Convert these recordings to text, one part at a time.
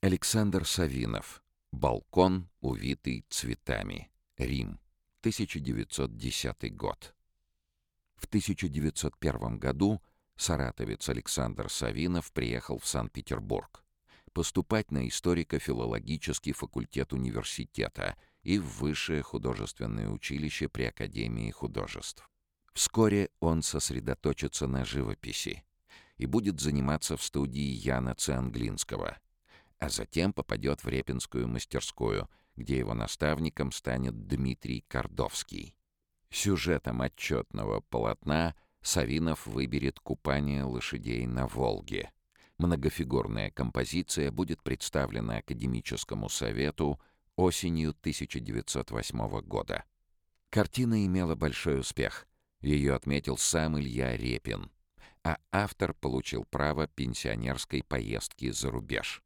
Александр Савинов. Балкон, увитый цветами. Рим. 1910 год. В 1901 году саратовец Александр Савинов приехал в Санкт-Петербург поступать на историко-филологический факультет университета и в Высшее художественное училище при Академии художеств. Вскоре он сосредоточится на живописи и будет заниматься в студии Яна Цианглинского, а затем попадет в Репинскую мастерскую, где его наставником станет Дмитрий Кордовский. Сюжетом отчетного полотна Савинов выберет купание лошадей на Волге. Многофигурная композиция будет представлена Академическому совету осенью 1908 года. Картина имела большой успех. Ее отметил сам Илья Репин, а автор получил право пенсионерской поездки за рубеж.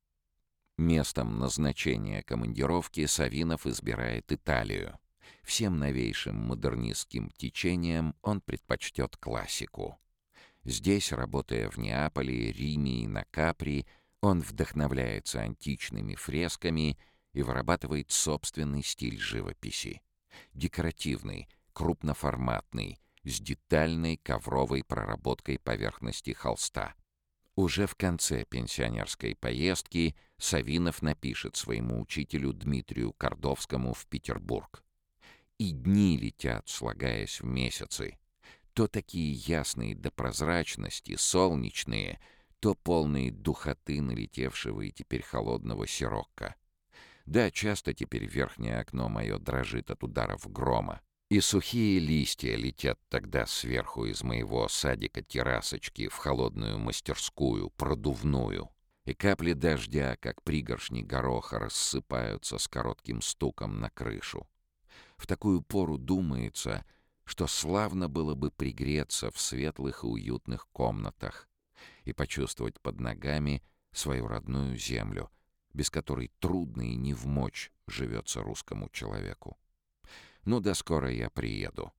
Местом назначения командировки Савинов избирает Италию. Всем новейшим модернистским течениям он предпочтет классику. Здесь, работая в Неаполе, Риме и на Капри, он вдохновляется античными фресками и вырабатывает собственный стиль живописи. Декоративный, крупноформатный, с детальной ковровой проработкой поверхности холста. Уже в конце пенсионерской поездки Савинов напишет своему учителю Дмитрию Кордовскому в Петербург. И дни летят, слагаясь в месяцы. То такие ясные до прозрачности, солнечные, то полные духоты налетевшего и теперь холодного сирокко. Да, часто теперь верхнее окно мое дрожит от ударов грома. И сухие листья летят тогда сверху из моего садика-террасочки в холодную мастерскую, продувную. И капли дождя, как пригоршни гороха, рассыпаются с коротким стуком на крышу. В такую пору думается, что славно было бы пригреться в светлых и уютных комнатах и почувствовать под ногами свою родную землю, без которой трудно и не в мочь живется русскому человеку. Ну да скоро я приеду.